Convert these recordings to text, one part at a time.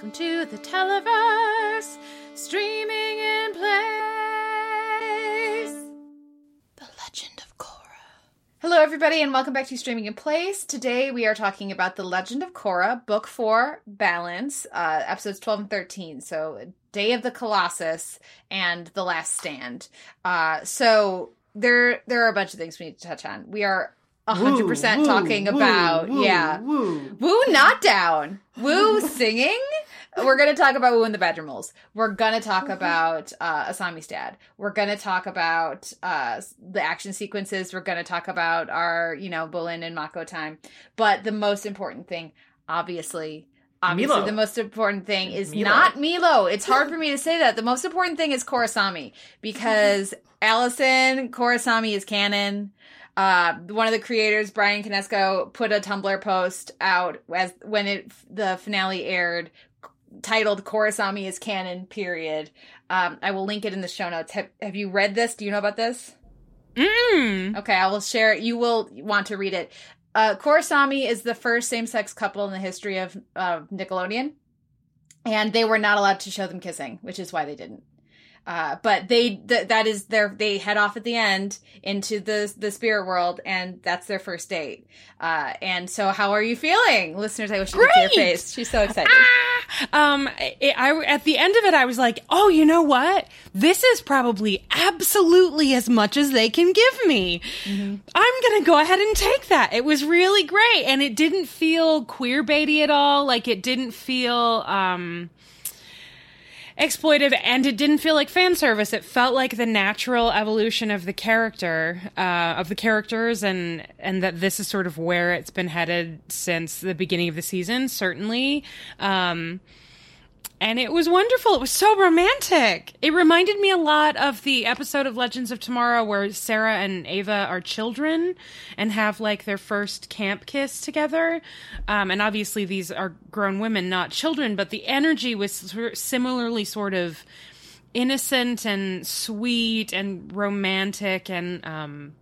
Welcome to the Televerse, streaming in place. The Legend of Korra. Hello, everybody, and welcome back to Streaming in Place. Today we are talking about The Legend of Korra, Book 4, Balance, uh, episodes 12 and 13. So, Day of the Colossus and The Last Stand. Uh, so, there, there are a bunch of things we need to touch on. We are 100% Woo, talking woo, about, woo, yeah. Woo. Woo not down. Woo singing. We're gonna talk about Wu and the Badger Moles. We're gonna talk about uh, Asami's dad. We're gonna talk about uh, the action sequences. We're gonna talk about our, you know, Bolin and Mako time. But the most important thing, obviously, obviously, Meelo. the most important thing is Meelo. not Meelo. It's hard for me to say that. The most important thing is Korrasami because Allison Korrasami is canon. Uh, one of the creators, Bryan Konietzko, put a Tumblr post out as when it the finale aired, titled "Korrasami is canon." Period. Um, I will link it in the show notes. Have, have you read this? Do you know about this? Mm. Okay, I will share it. You will want to read it. Uh, Korrasami is the first same-sex couple in the history of uh, Nickelodeon, and they were not allowed to show them kissing, which is why they didn't. Uh, but they th- that is their they head off at the end into the the spirit world, and that's their first date. Uh, and so, how are you feeling, listeners? I wish you could see Great! face. She's so excited. Ah! Um, it, I at the end of it, I was like, "Oh, you know what? This is probably absolutely as much as they can give me. I'm gonna go ahead and take that." It was really great, and it didn't feel queer baity at all. Like it didn't feel um exploitive and it didn't feel like fan service. It felt like the natural evolution of the character uh, of the characters and and that this is sort of where it's been headed since the beginning of the season certainly. Um, and it was wonderful. It was so romantic. It reminded me a lot of the episode of Legends of Tomorrow where Sara and Ava are children and have like their first camp kiss together. Um, and obviously, these are grown women, not children, but the energy was similarly sort of innocent and sweet and romantic and um,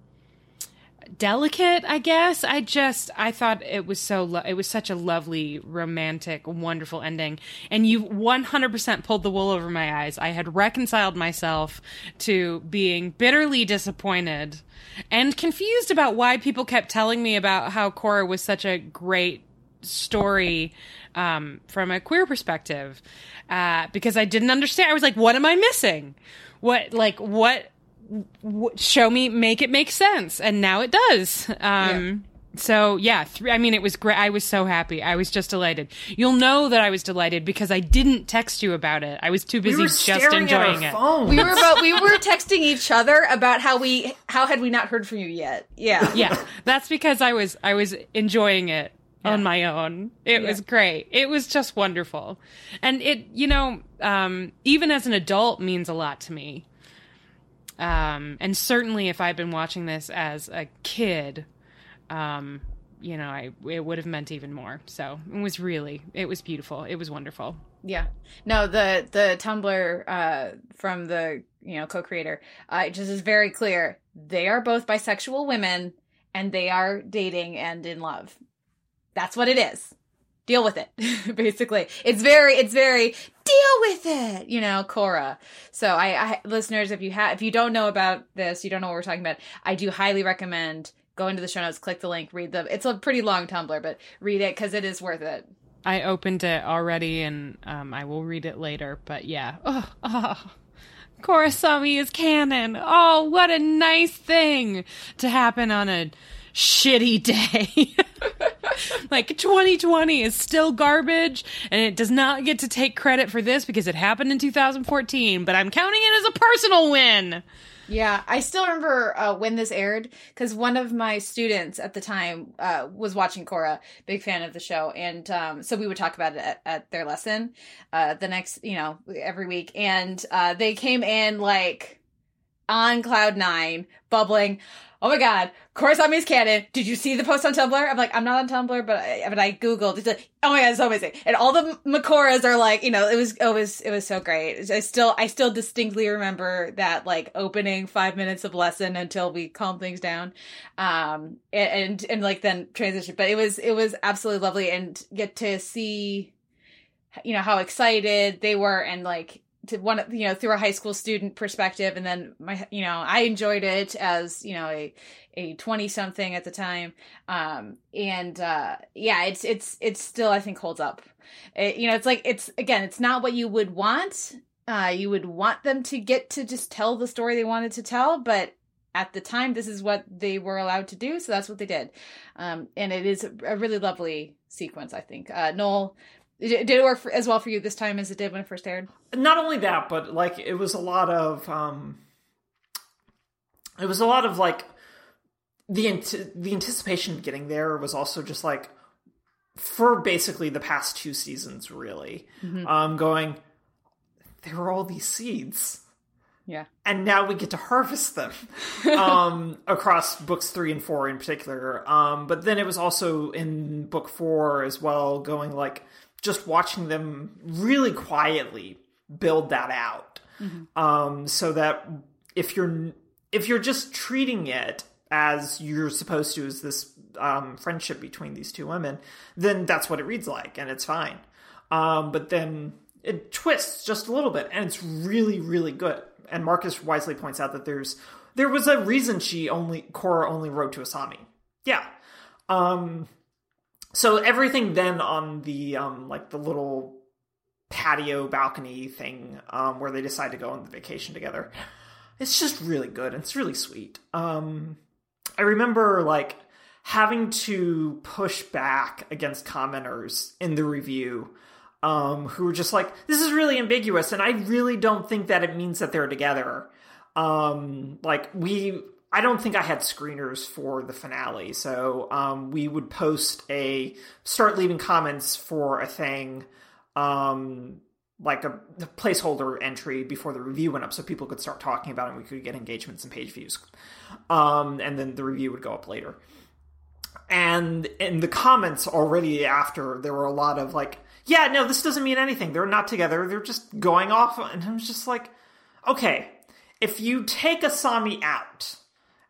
delicate i guess i just i thought it was so lo- it was such a lovely romantic wonderful ending and you 100% pulled the wool over my eyes i had reconciled myself to being bitterly disappointed and confused about why people kept telling me about how Korra was such a great story um, from a queer perspective uh, because I didn't understand. I was like, what am I missing? What, like, what, show me, make it make sense. And now it does. Um, So yeah, th- I mean, it was great. I was so happy. I was just delighted. You'll know that I was delighted because I didn't text you about it. I was too busy were just enjoying at it. phones. we were about we were texting each other about how we how had we not heard from you yet. Yeah, yeah, that's because I was I was enjoying it on my own. It was great. It was just wonderful, and it you know um, even as an adult means a lot to me. Um, and certainly if I'd been watching this as a kid, um, you know, I it would have meant even more. So it was really it was beautiful. It was wonderful. Yeah. No, the the Tumblr uh from the you know co-creator uh it just is very clear. They are both bisexual women and they are dating and in love. That's what it is. Deal with it. Basically. It's very it's very deal with it, you know, Korra. So I, I listeners if you have if you don't know about this, you don't know what we're talking about, I do highly recommend go into the show notes, click the link, read the it's a pretty long Tumblr, but read it cuz it is worth it. I opened it already, and um, I will read it later. But yeah, oh, oh. Korrasami is canon. Oh, what a nice thing to happen on a shitty day. like 2020 is still garbage, and it does not get to take credit for this because it happened in 2014. But I'm counting it as a personal win. Yeah, I still remember uh, when this aired because one of my students at the time uh, was watching Korra, big fan of the show, and um, so we would talk about it at, at their lesson uh, the next, you know, every week, and uh, they came in like on cloud nine, bubbling. Oh my god, Korrasami's canon. Did you see the post on Tumblr? I'm like, I'm not on Tumblr, but I, but I googled. It's like, oh my god, it's so amazing. And all the Makorras are like, you know, it was it was it was so great. I still I still distinctly remember that like opening five minutes of lesson until we calm things down, um, and and, and like then transition. But it was it was absolutely lovely and get to see you know how excited they were and like to one of you know through a high school student perspective and then my you know i enjoyed it as you know a a 20 something at the time. Um and uh yeah it's it's it's still i think holds up. It, you know it's like it's again it's not what you would want. Uh you would want them to get to just tell the story they wanted to tell but at the time this is what they were allowed to do so that's what they did. Um and it is a really lovely sequence i think. Uh noel did it work for, as well for you this time as it did when it first aired? Not only that, but like it was a lot of um it was a lot of like the the anticipation of getting there was also just like for basically the past two seasons really. Mm-hmm. Um going there were all these seeds. Yeah. And now we get to harvest them um, across books three and four in particular. Um, but then it was also in book four as well, going like, just watching them really quietly build that out. Mm-hmm. um, so that if you're if you're just treating it as you're supposed to as this um, friendship between these two women then that's what it reads like and it's fine. Um, but then it twists just a little bit and it's really really good. And marcus wisely points out that there's there was a reason she only Korra only wrote to asami. Yeah. Um so everything then on the um like the little patio balcony thing um where they decide to go on the vacation together it's just really good. It's really sweet. Um i remember like having to push back against commenters in the review um who were just like this is really ambiguous and i really don't think that it means that they're together. Um like we I don't think I had screeners for the finale, so um, we would post a start leaving comments for a thing, um, like a, placeholder entry before the review went up, so people could start talking about it. and We could get engagements and page views, um, and then the review would go up later. And in the comments already after, there were a lot of like, "Yeah, no, this doesn't mean anything. They're not together. They're just going off." And I was just like, "Okay, if you take Asami out."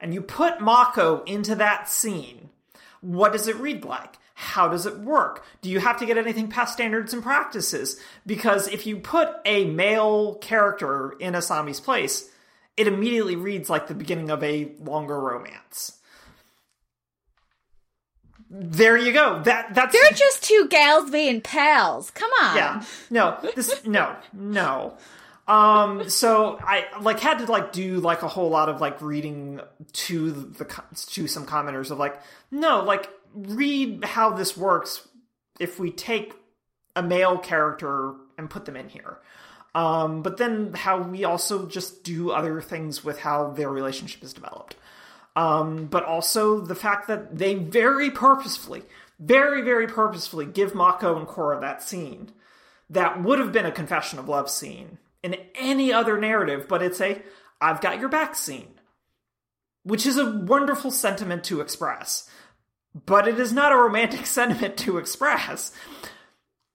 And you put Mako into that scene, what does it read like? How does it work? Do you have to get anything past standards and practices? Because if you put a male character in Asami's place, it immediately reads like the beginning of a longer romance. There you go. That that's They're just two gals being pals. Come on. Yeah. No, this no, no. Um, so I like had to like do like a whole lot of like reading to the to some commenters of like no like read how this works if we take a male character and put them in here. Um, but then how we also just do other things with how their relationship is developed. Um, but also the fact that they very purposefully, very, very purposefully give Mako and Korra that scene that would have been a confession of love scene in any other narrative, but it's a I've got your back scene, which is a wonderful sentiment to express, but it is not a romantic sentiment to express.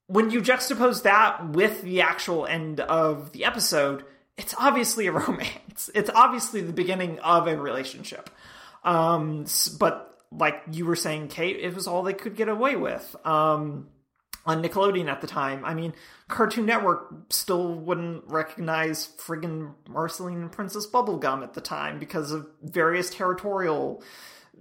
When you juxtapose that with the actual end of the episode, it's obviously a romance. It's obviously the beginning of a relationship. Um, but like you were saying, Kate, it was all they could get away with. Um, on Nickelodeon at the time. I mean, Cartoon Network still wouldn't recognize friggin' Marceline and Princess Bubblegum at the time because of various territorial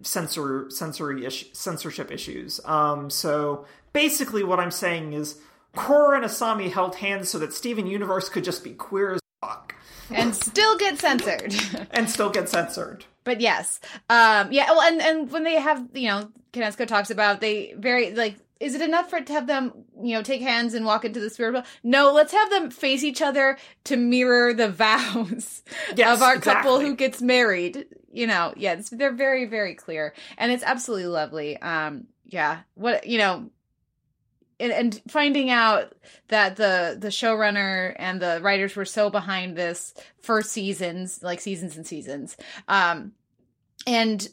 censor sensory censorship issues. Um, so basically, what I'm saying is Korra and Asami held hands so that Steven Universe could just be queer as fuck. And still get censored. and still get censored. But yes. Um, yeah, well and, and when they have, you know, Konietzko talks about they very like is it enough for it to have them, you know, take hands and walk into the spirit world? No, let's have them face each other to mirror the vows yes, of our exactly. couple who gets married. You know, yeah, they're very, very clear, and it's absolutely lovely. Um, yeah, what you know, and, and finding out that the the showrunner and the writers were so behind this for seasons, like seasons and seasons. Um, and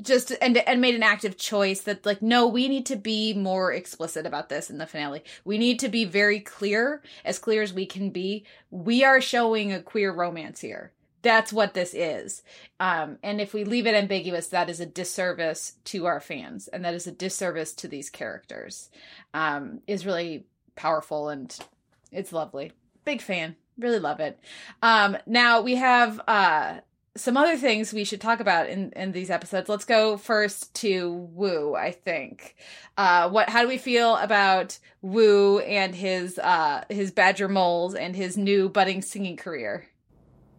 just and and made an active choice that like no we need to be more explicit about this in the finale we need to be very clear as clear as we can be we are showing a queer romance here that's what this is um and if we leave it ambiguous that is a disservice to our fans and that is a disservice to these characters um is really powerful and it's lovely. Big fan. Really love it. Um, now we have uh, some other things we should talk about in, in these episodes. Let's go first to Wu, I think. Uh, what how do we feel about Wu and his uh, his badger moles and his new budding singing career?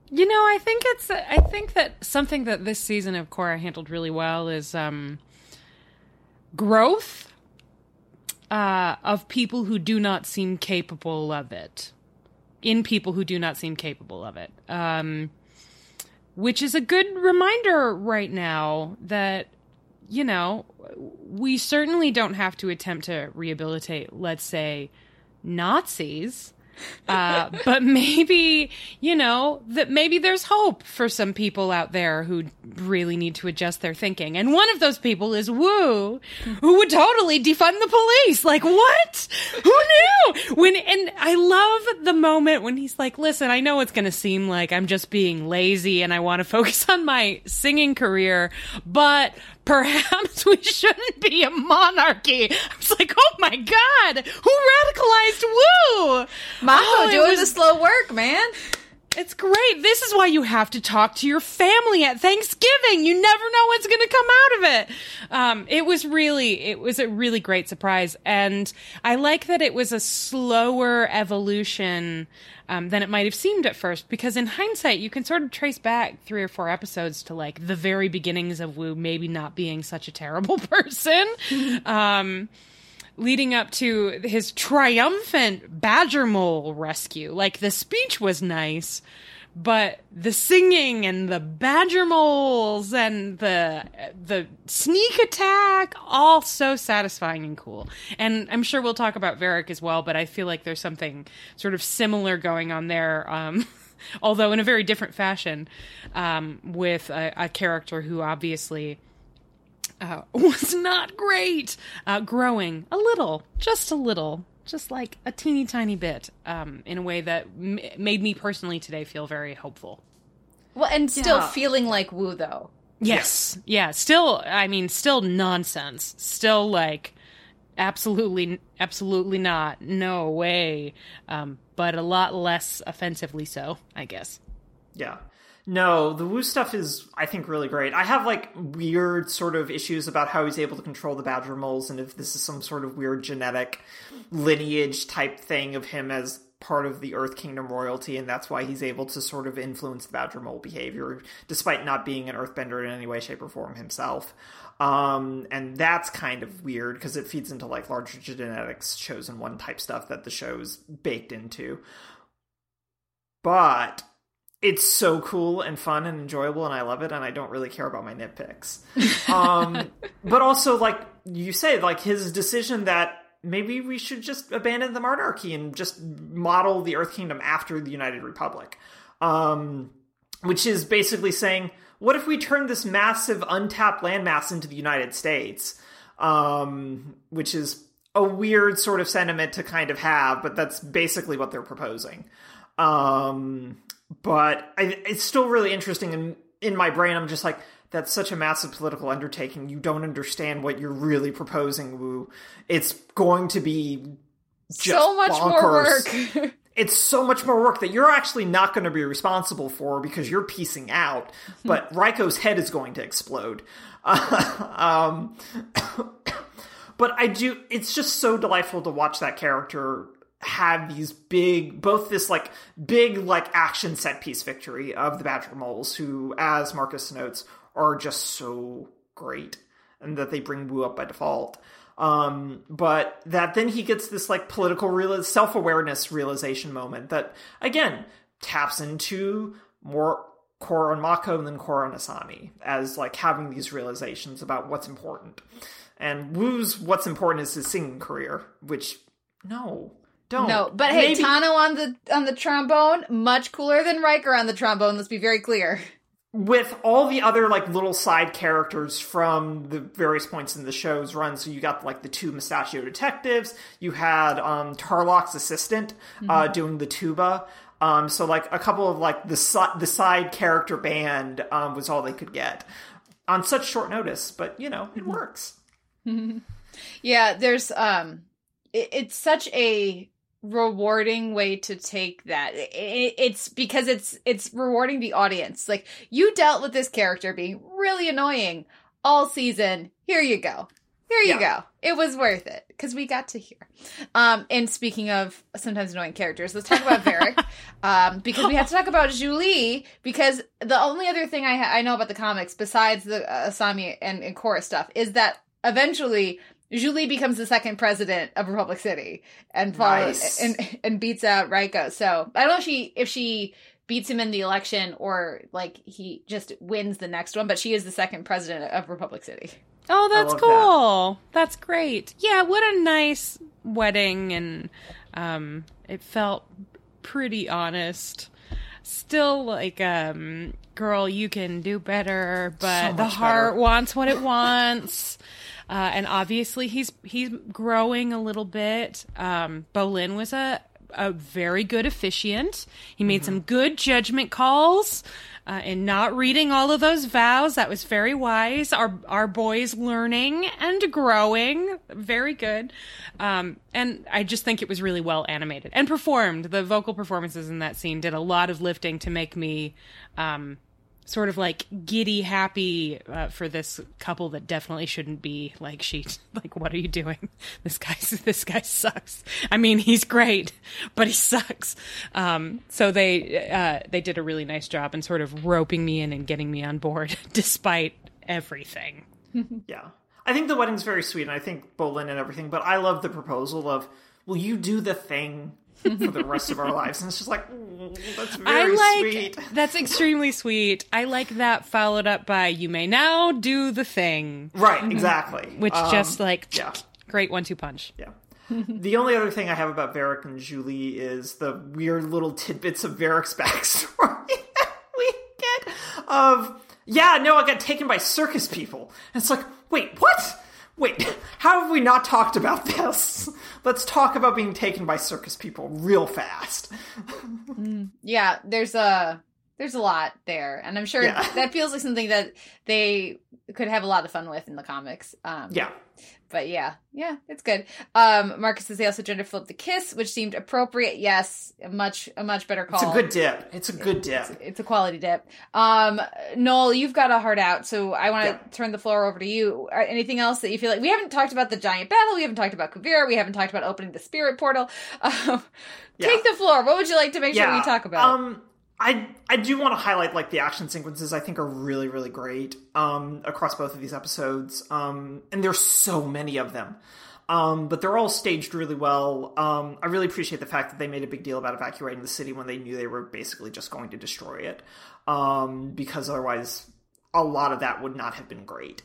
You know, I think it's I think that something that this season of Korra handled really well is um growth uh, of people who do not seem capable of it. In people who do not seem capable of it. Um, which is a good reminder right now that, you know, we certainly don't have to attempt to rehabilitate, let's say, Nazis uh, but maybe, you know, that maybe there's hope for some people out there who really need to adjust their thinking. And one of those people is Wu, who would totally defund the police. Like, what? Who knew? When, and I love the moment when he's like, listen, I know it's going to seem like I'm just being lazy and I want to focus on my singing career, but perhaps we shouldn't be a monarchy. I was like, oh my god, who radicalized Wu? Mako oh, doing was, the slow work, man. It's great. This is why you have to talk to your family at Thanksgiving. You never know what's going to come out of it. Um, it was really, it was a really great surprise, and I like that it was a slower evolution um, than it might have seemed at first. Because in hindsight, you can sort of trace back three or four episodes to like the very beginnings of Wu maybe not being such a terrible person. um, leading up to his triumphant badger mole rescue. Like the speech was nice, but the singing and the badger moles and the the sneak attack all so satisfying and cool. And I'm sure we'll talk about Varrick as well, but I feel like there's something sort of similar going on there. Um, although in a very different fashion, um, with a, a character who obviously uh, was not great. Uh, growing a little, just a little, just like a teeny tiny bit, um, in a way that m- made me personally today feel very hopeful. Well, and still yeah. feeling like Wu though. Yes. Yeah. Still, I mean, still nonsense. Still like absolutely, absolutely not. No way. Um, but a lot less offensively so, I guess. Yeah. No, the Wu stuff is, I think, really great. I have like weird sort of issues about how he's able to control the badger moles, and if this is some sort of weird genetic lineage type thing of him as part of the Earth Kingdom royalty, and that's why he's able to sort of influence the badger mole behavior, despite not being an Earthbender in any way, shape, or form himself. Um, and that's kind of weird because it feeds into like larger genetics chosen one type stuff that the show's baked into. But it's so cool and fun and enjoyable and I love it and I don't really care about my nitpicks. Um, but also like you say like his decision that maybe we should just abandon the monarchy and just model the Earth Kingdom after the United Republic. Um, which is basically saying what if we turn this massive untapped landmass into the United States? Um, which is a weird sort of sentiment to kind of have, but that's basically what they're proposing. Um, but I, it's still really interesting. And in my brain, I'm just like, that's such a massive political undertaking. You don't understand what you're really proposing, Wu. It's going to be so much bonkers. more work. it's so much more work that you're actually not going to be responsible for because you're piecing out. But Raiko's head is going to explode. um, but I do. It's just so delightful to watch that character had these big both this like big like action set piece victory of the badger moles who as marcus notes are just so great and that they bring Wu up by default um but that then he gets this like political real self-awareness realization moment that again taps into more Korra and Mako than Korra and Asami as like having these realizations about what's important. And Wu's what's important is his singing career, which no, don't. No, but hey, Maybe... Tahno on the on the trombone, much cooler than Riker on the trombone. Let's be very clear. With all the other like little side characters from the various points in the show's run, so you got like the two Mustachio detectives. You had um, Tarlok's assistant uh, mm-hmm. uh, doing the tuba. Um, so like a couple of like the si- the side character band um, was all they could get on such short notice, but you know it mm-hmm. works. yeah, there's um it, it's such a rewarding way to take that. It, it's because it's it's rewarding the audience. Like you dealt with this character being really annoying all season. Here you go. Here you Yeah. go. It was worth it because we got to hear. Um and speaking of sometimes annoying characters let's talk about Varrick. Um because we have to talk about Julie because the only other thing I ha- I know about the comics besides the uh, Asami and, and Korra stuff is that eventually Julie becomes the second president of Republic City and follows Nice. and and beats out Raiko. So I don't know if she if she beats him in the election or like he just wins the next one, but she is the second president of Republic City. Oh, that's love cool. That's great. Yeah, what a nice wedding and um it felt pretty honest. Still like um girl, you can do better, but So the heart better. wants what it wants. Uh, and obviously he's he's growing a little bit. Um Bolin was a a very good officiant. He made some good judgment calls uh, and not reading all of those vows. That was very wise. Our our boys learning and growing, very good. Um, and I just think it was really well animated and performed. The vocal performances in that scene did a lot of lifting to make me. Um, Sort of like giddy happy uh, for this couple that definitely shouldn't be like she like what are you doing? This guy this guy sucks. I mean he's great but he sucks. Um, so they uh, they did a really nice job in sort of roping me in and getting me on board despite everything. Yeah. I think the wedding's very sweet, and I think Bolin and everything, but I love the proposal of, will you do the thing for the rest of our lives? And it's just like, mm, that's very I like sweet. that's extremely sweet I like that followed up by you may now do the thing Right, exactly. which Um, just like yeah. great one two punch Yeah. the only other thing I have about Varrick and Julie is the weird little tidbits of Varrick's backstory we get of, yeah, no, I got taken by circus people. And it's like, wait, what? Wait, how have we not talked about this? Let's talk about being taken by circus people real fast. Mm, yeah, there's a there's a lot there, and I'm sure Yeah. that feels like something that they could have a lot of fun with in the comics. Um, Yeah. but yeah, yeah, it's good. Um, Marcus says they also gender flipped the kiss, which seemed appropriate. Yes, a much a much better call. It's a good dip. It's a good dip. It's a quality dip. Um, Noel, you've got a heart out, so I want to Yeah. turn the floor over to you. Uh, Anything else that you feel like we haven't talked about the giant battle? We haven't talked about Kuvira. We haven't talked about opening the spirit portal. Um, Take the floor. What would you like to make sure we talk about? I I do want to highlight like the action sequences. I think are really really great. Um, across both of these episodes. Um, and there's so many of them. Um, but they're all staged really well. Um, I really appreciate the fact that they made a big deal about evacuating the city when they knew they were basically just going to destroy it. Um, because otherwise, a lot of that would not have been great.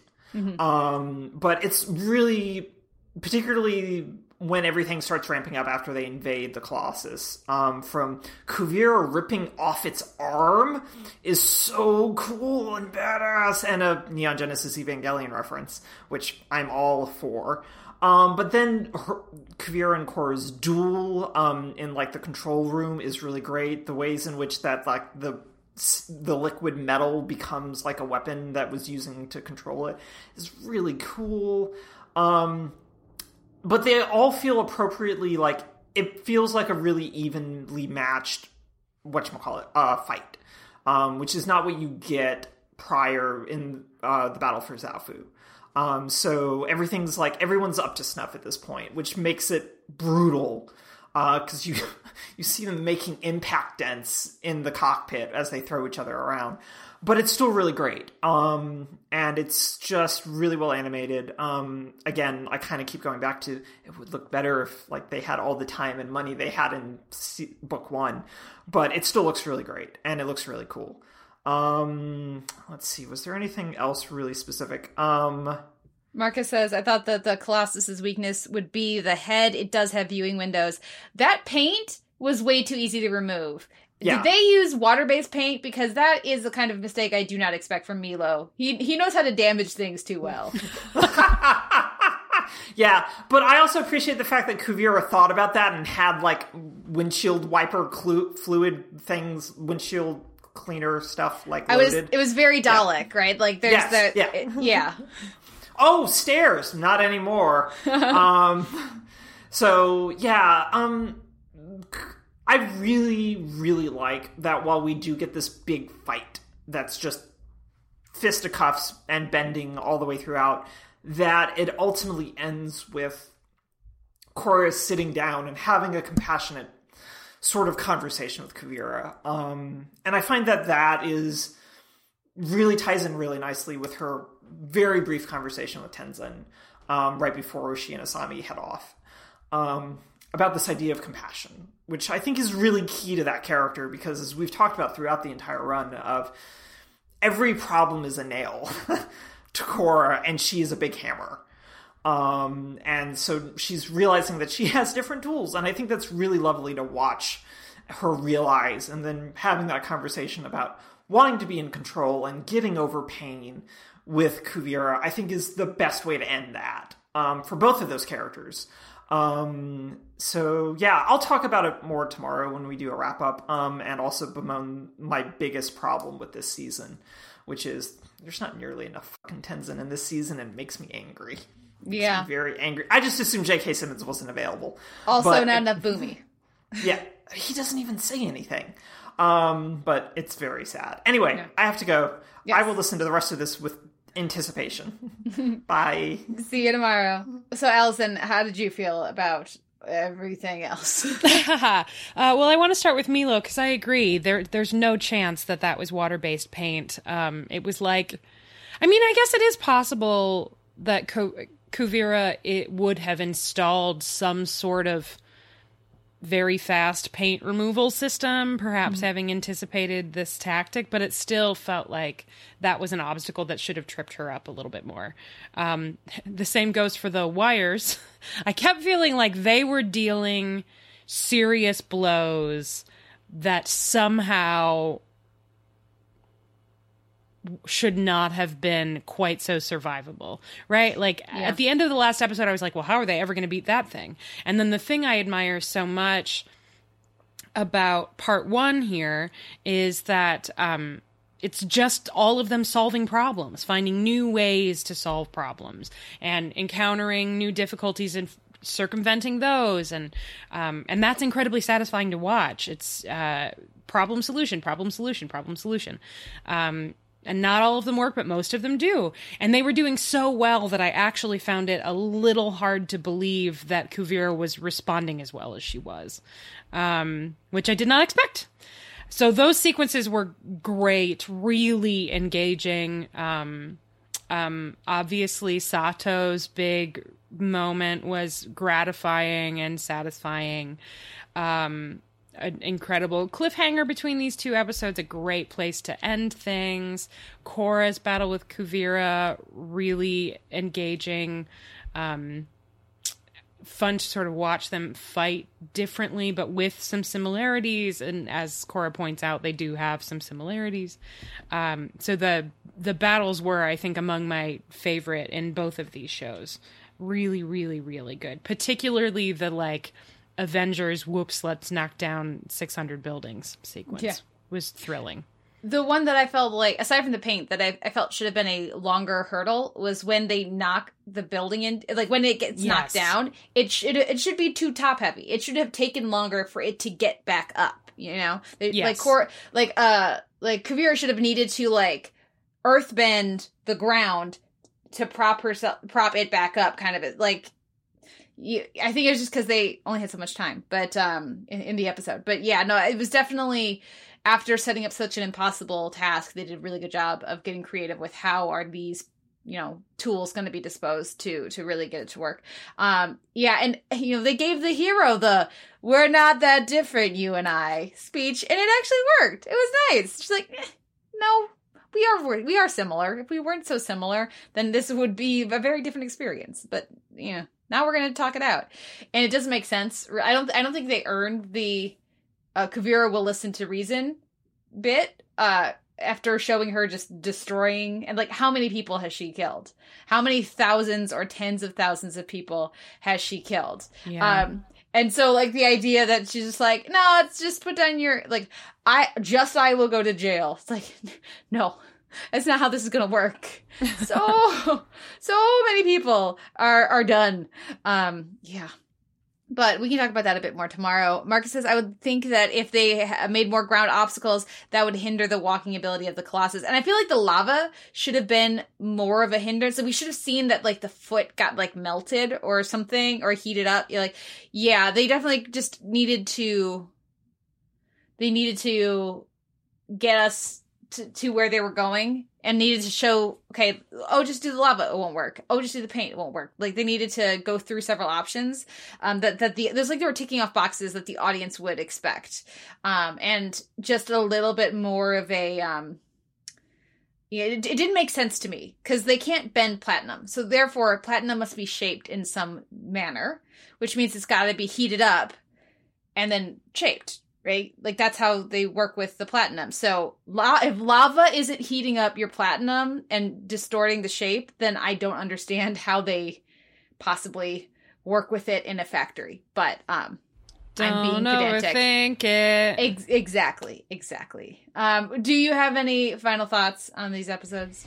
Um, but it's really, particularly when everything starts ramping up after they invade the Colossus, um, from Kuvira ripping off its arm is so cool and badass, and a Neon Genesis Evangelion reference, which I'm all for. Um, but then her, Kuvira and Korra's duel um, in like the control room is really great. The ways in which that like the the liquid metal becomes like a weapon that was using to control it is really cool. Um, but they all feel appropriately like it feels like a really evenly matched whatchamacallit uh fight. Um, which is not what you get prior in uh, the battle for Zaofu. Um, so everything's like everyone's up to snuff at this point, which makes it brutal because you you see them making impact dents in the cockpit as they throw each other around. But it's still really great, um, and it's just really well animated. Um, again, I kind of keep going back to it would look better if like they had all the time and money they had in book one, but it still looks really great and it looks really cool. Um, let's see, was there anything else really specific? Um, Marcus says, I thought that the Colossus's weakness would be the head. It does have viewing windows. That paint was way too easy to remove. Yeah. Did they use water-based paint? Because that is the kind of mistake I do not expect from Meelo. He he knows how to damage things too well. yeah, but I also appreciate the fact that Kuvira thought about that and had like windshield wiper clu- fluid things, windshield cleaner stuff like I was loaded. it was very Dalek, right? Like there's Yes, the yeah. it- yeah. oh, stairs, not anymore. um, So yeah, um, I really, really like that while we do get this big fight that's just fisticuffs and bending all the way throughout, that it ultimately ends with Korra sitting down and having a compassionate sort of conversation with Kuvira. Um, and I find that that is really ties in really nicely with her very brief conversation with Tenzin um, right before she and Asami head off um, about this idea of compassion, which I think is really key to that character because, as we've talked about throughout the entire run, of every problem is a nail to Korra, and she is a big hammer. Um, and so she's realizing that she has different tools, and I think that's really lovely to watch her realize, and then having that conversation about wanting to be in control and getting over pain with Kuvira, I think is the best way to end that um, for both of those characters. Um, so yeah, I'll talk about it more tomorrow when we do a wrap up, um, and also bemoan my biggest problem with this season, which is there's not nearly enough fucking Tenzin in this season, and it makes me angry. Yeah, very angry. I just assumed J.K. Simmons wasn't available. Also, but not it, enough Bumi. yeah, he doesn't even say anything. Um, but it's very sad. Anyway, yeah. I have to go. Yes. I will listen to the rest of this with anticipation. Bye. See you tomorrow. So, Allison, how did you feel about everything else? uh, well, I want to start with Meelo because I agree. There, there's no chance that that was water based paint. Um, it was like, I mean, I guess it is possible that Kuvira it would have installed some sort of very fast paint removal system, perhaps mm-hmm. having anticipated this tactic, but it still felt like that was an obstacle that should have tripped her up a little bit more. Um, the same goes for the wires. I kept feeling like they were dealing serious blows that somehow should not have been quite so survivable, right? Like yeah. at the end of the last episode, I was like, well, how are they ever going to beat that thing? And then the thing I admire so much about part one here is that um, it's just all of them solving problems, finding new ways to solve problems, and encountering new difficulties and circumventing those, and um, and that's incredibly satisfying to watch. It's uh, problem solution, problem solution, problem solution. Um, and not all of them work, but most of them do. And they were doing so well that I actually found it a little hard to believe that Kuvira was responding as well as she was, um, which I did not expect. So those sequences were great, really engaging. Um, um, obviously, Sato's big moment was gratifying and satisfying. Um, an incredible cliffhanger between these two episodes, a great place to end things. Korra's battle with Kuvira, really engaging. Um, fun to sort of watch them fight differently, but with some similarities. And as Korra points out, they do have some similarities. Um, so the the battles were, I think, among my favorite in both of these shows. Really, really, really good. Particularly the like Avengers, whoops, let's knock down 600 buildings sequence yeah. was thrilling. The one that I felt like, aside from the paint, that I, I, felt should have been a longer hurdle was when they knock the building in, like when it gets yes. knocked down. It should it should be too top heavy. It should have taken longer for it to get back up. You know, yes. like core, like uh, like Kuvira should have needed to like earthbend the ground to prop herself, prop it back up. Kind of like you, I think it was just because they only had so much time, but um, in, in, the episode. But yeah, no, it was definitely after setting up such an impossible task, they did a really good job of getting creative with how are these you know tools going to be disposed to to really get it to work. Um yeah and you know they gave the hero the we're not that different you and i speech and it actually worked. It was nice. She's like eh, no we are we are similar. If we weren't so similar then this would be a very different experience. But know now we're going to talk it out. And it doesn't make sense. I don't I don't think they earned the uh, Kuvira will listen to reason bit uh after showing her just destroying and like how many people has she killed? How many thousands or tens of thousands of people has she killed? Yeah. Um and so like the idea that she's just like, no, it's just put down your like I just I will go to jail. It's like no. That's not how this is gonna work. So so many people are are done. Um yeah. but we can talk about that a bit more tomorrow. Marcus says, I would think that if they made more ground obstacles, that would hinder the walking ability of the Colossus. And I feel like the lava should have been more of a hindrance. So we should have seen that, like, the foot got, like, melted or something or heated up. You're like, yeah, they definitely just needed to, they needed to get us to, to where they were going and needed to show okay oh just do the lava it won't work. Oh just do the paint it won't work. Like they needed to go through several options um that that the there's like they were ticking off boxes that the audience would expect. Um and just a little bit more of a um yeah, it, it didn't make sense to me because they can't bend platinum. So therefore, platinum must be shaped in some manner, which means it's got to be heated up and then shaped right? Like that's how they work with the platinum. So la- if lava isn't heating up your platinum and distorting the shape, then I don't understand how they possibly work with it in a factory. But um don't I'm being pedantic. overthink it. Ex- exactly, exactly. Um, do you have any final thoughts on these episodes?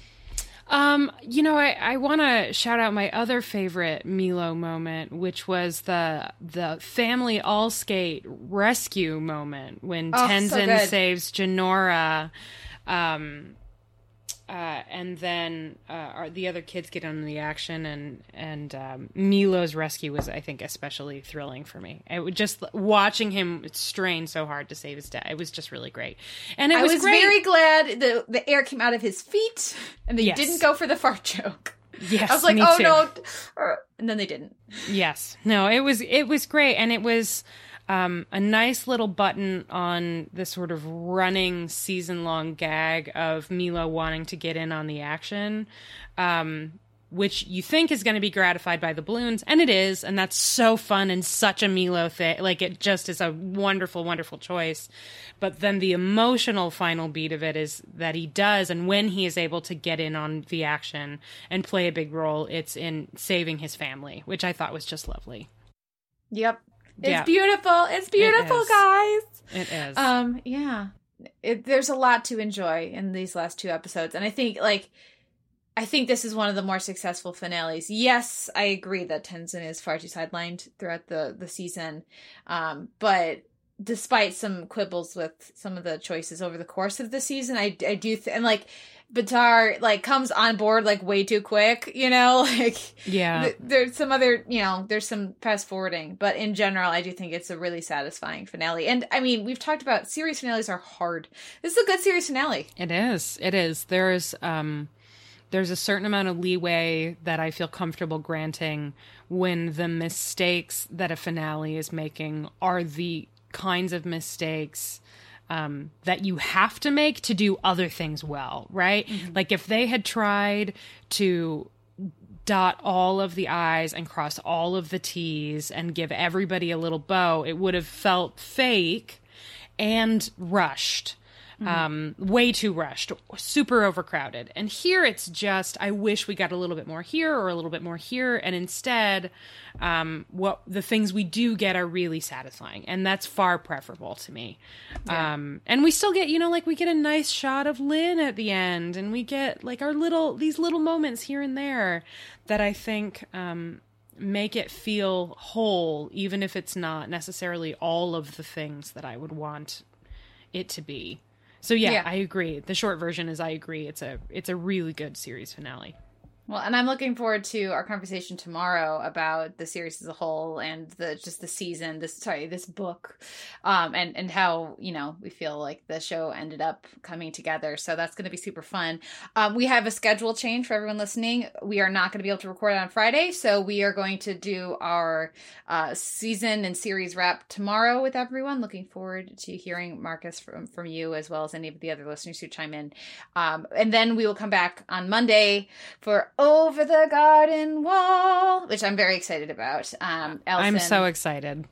Um, you know, I, I want to shout out my other favorite Meelo moment, which was the the family all skate rescue moment when oh, Tenzin so saves Jinora. Um, uh, and then uh, our, the other kids get on the action, and and um, Meelo's rescue was, I think, especially thrilling for me. It was just watching him strain so hard to save his dad. It was just really great, and it I was, was very glad the the air came out of his feet, and they yes. didn't go for the fart joke. Yes, I was like, oh too. no, and then they didn't. Yes, no, it was it was great, and it was um, a nice little button on the sort of running season long gag of Meelo wanting to get in on the action. Um, which you think is going to be gratified by the balloons, and it is, and that's so fun and such a Meelo thing. Like it just is a wonderful, wonderful choice. But then the emotional final beat of it is that he does, and when he is able to get in on the action and play a big role, it's in saving his family, which I thought was just lovely. Yep, it's yeah. beautiful. It's beautiful, it guys. It is. Um, yeah. It, there's a lot to enjoy in these last two episodes, and I think like I think this is one of the more successful finales. Yes, I agree that Tenzin is far too sidelined throughout the the season, um, but despite some quibbles with some of the choices over the course of the season, I I do th- and like Baatar like comes on board like way too quick, you know, like yeah. Th- there's some other, you know, there's some fast forwarding, but in general, I do think it's a really satisfying finale. And I mean, we've talked about series finales are hard. This is a good series finale. It is. It is. There's um there's a certain amount of leeway that I feel comfortable granting when the mistakes that a finale is making are the kinds of mistakes um, that you have to make to do other things well, right? Mm-hmm. Like if they had tried to dot all of the I's and cross all of the T's and give everybody a little bow, it would have felt fake and rushed. Mm-hmm. Um, way too rushed, super overcrowded. And here it's just, I wish we got a little bit more here or a little bit more here. And instead, um, what the things we do get are really satisfying. And that's far preferable to me. Yeah. Um, and we still get, you know, like we get a nice shot of Lin at the end and we get like our little, these little moments here and there that I think, um, make it feel whole, even if it's not necessarily all of the things that I would want it to be. So yeah, yeah, I agree. The short version is I agree. It's a it's a really good series finale. Well, and I'm looking forward to our conversation tomorrow about the series as a whole and the just the season, this sorry, this book, um, and and how you know we feel like the show ended up coming together. So that's going to be super fun. Um, we have a schedule change for everyone listening. We are not going to be able to record on Friday, so we are going to do our uh, season and series wrap tomorrow with everyone. Looking forward to hearing Marcus from from you as well as any of the other listeners who chime in, um, and then we will come back on Monday for over the garden wall, which I'm very excited about. Um, I'm so excited.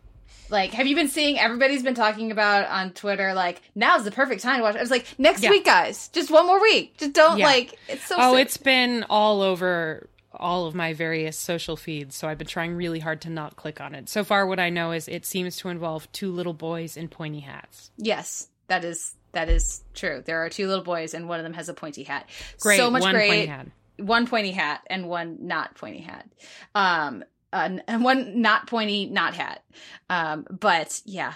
Like, have you been seeing? Everybody's been talking about on Twitter. Like, now's the perfect time to watch. I was like, next yeah. week, guys, just one more week. Just don't yeah. like. It's so. Oh, sick. it's been all over all of my various social feeds, so I've been trying really hard to not click on it. So far, what I know is it seems to involve two little boys in pointy hats. Yes, that is that is true. There are two little boys, and one of them has a pointy hat. Great, so much one great. pointy hat one pointy hat and one not pointy hat. Um, and one not pointy, not hat. Um, but yeah,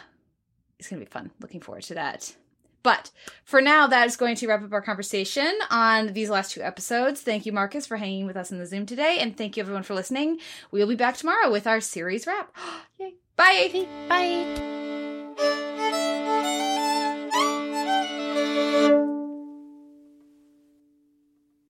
it's gonna be fun. Looking forward to that. But for now, that is going to wrap up our conversation on these last two episodes. Thank you, Marcus, for hanging with us in the Zoom today, and thank you everyone for listening. We'll be back tomorrow with our series wrap. Yay! Bye. Bye.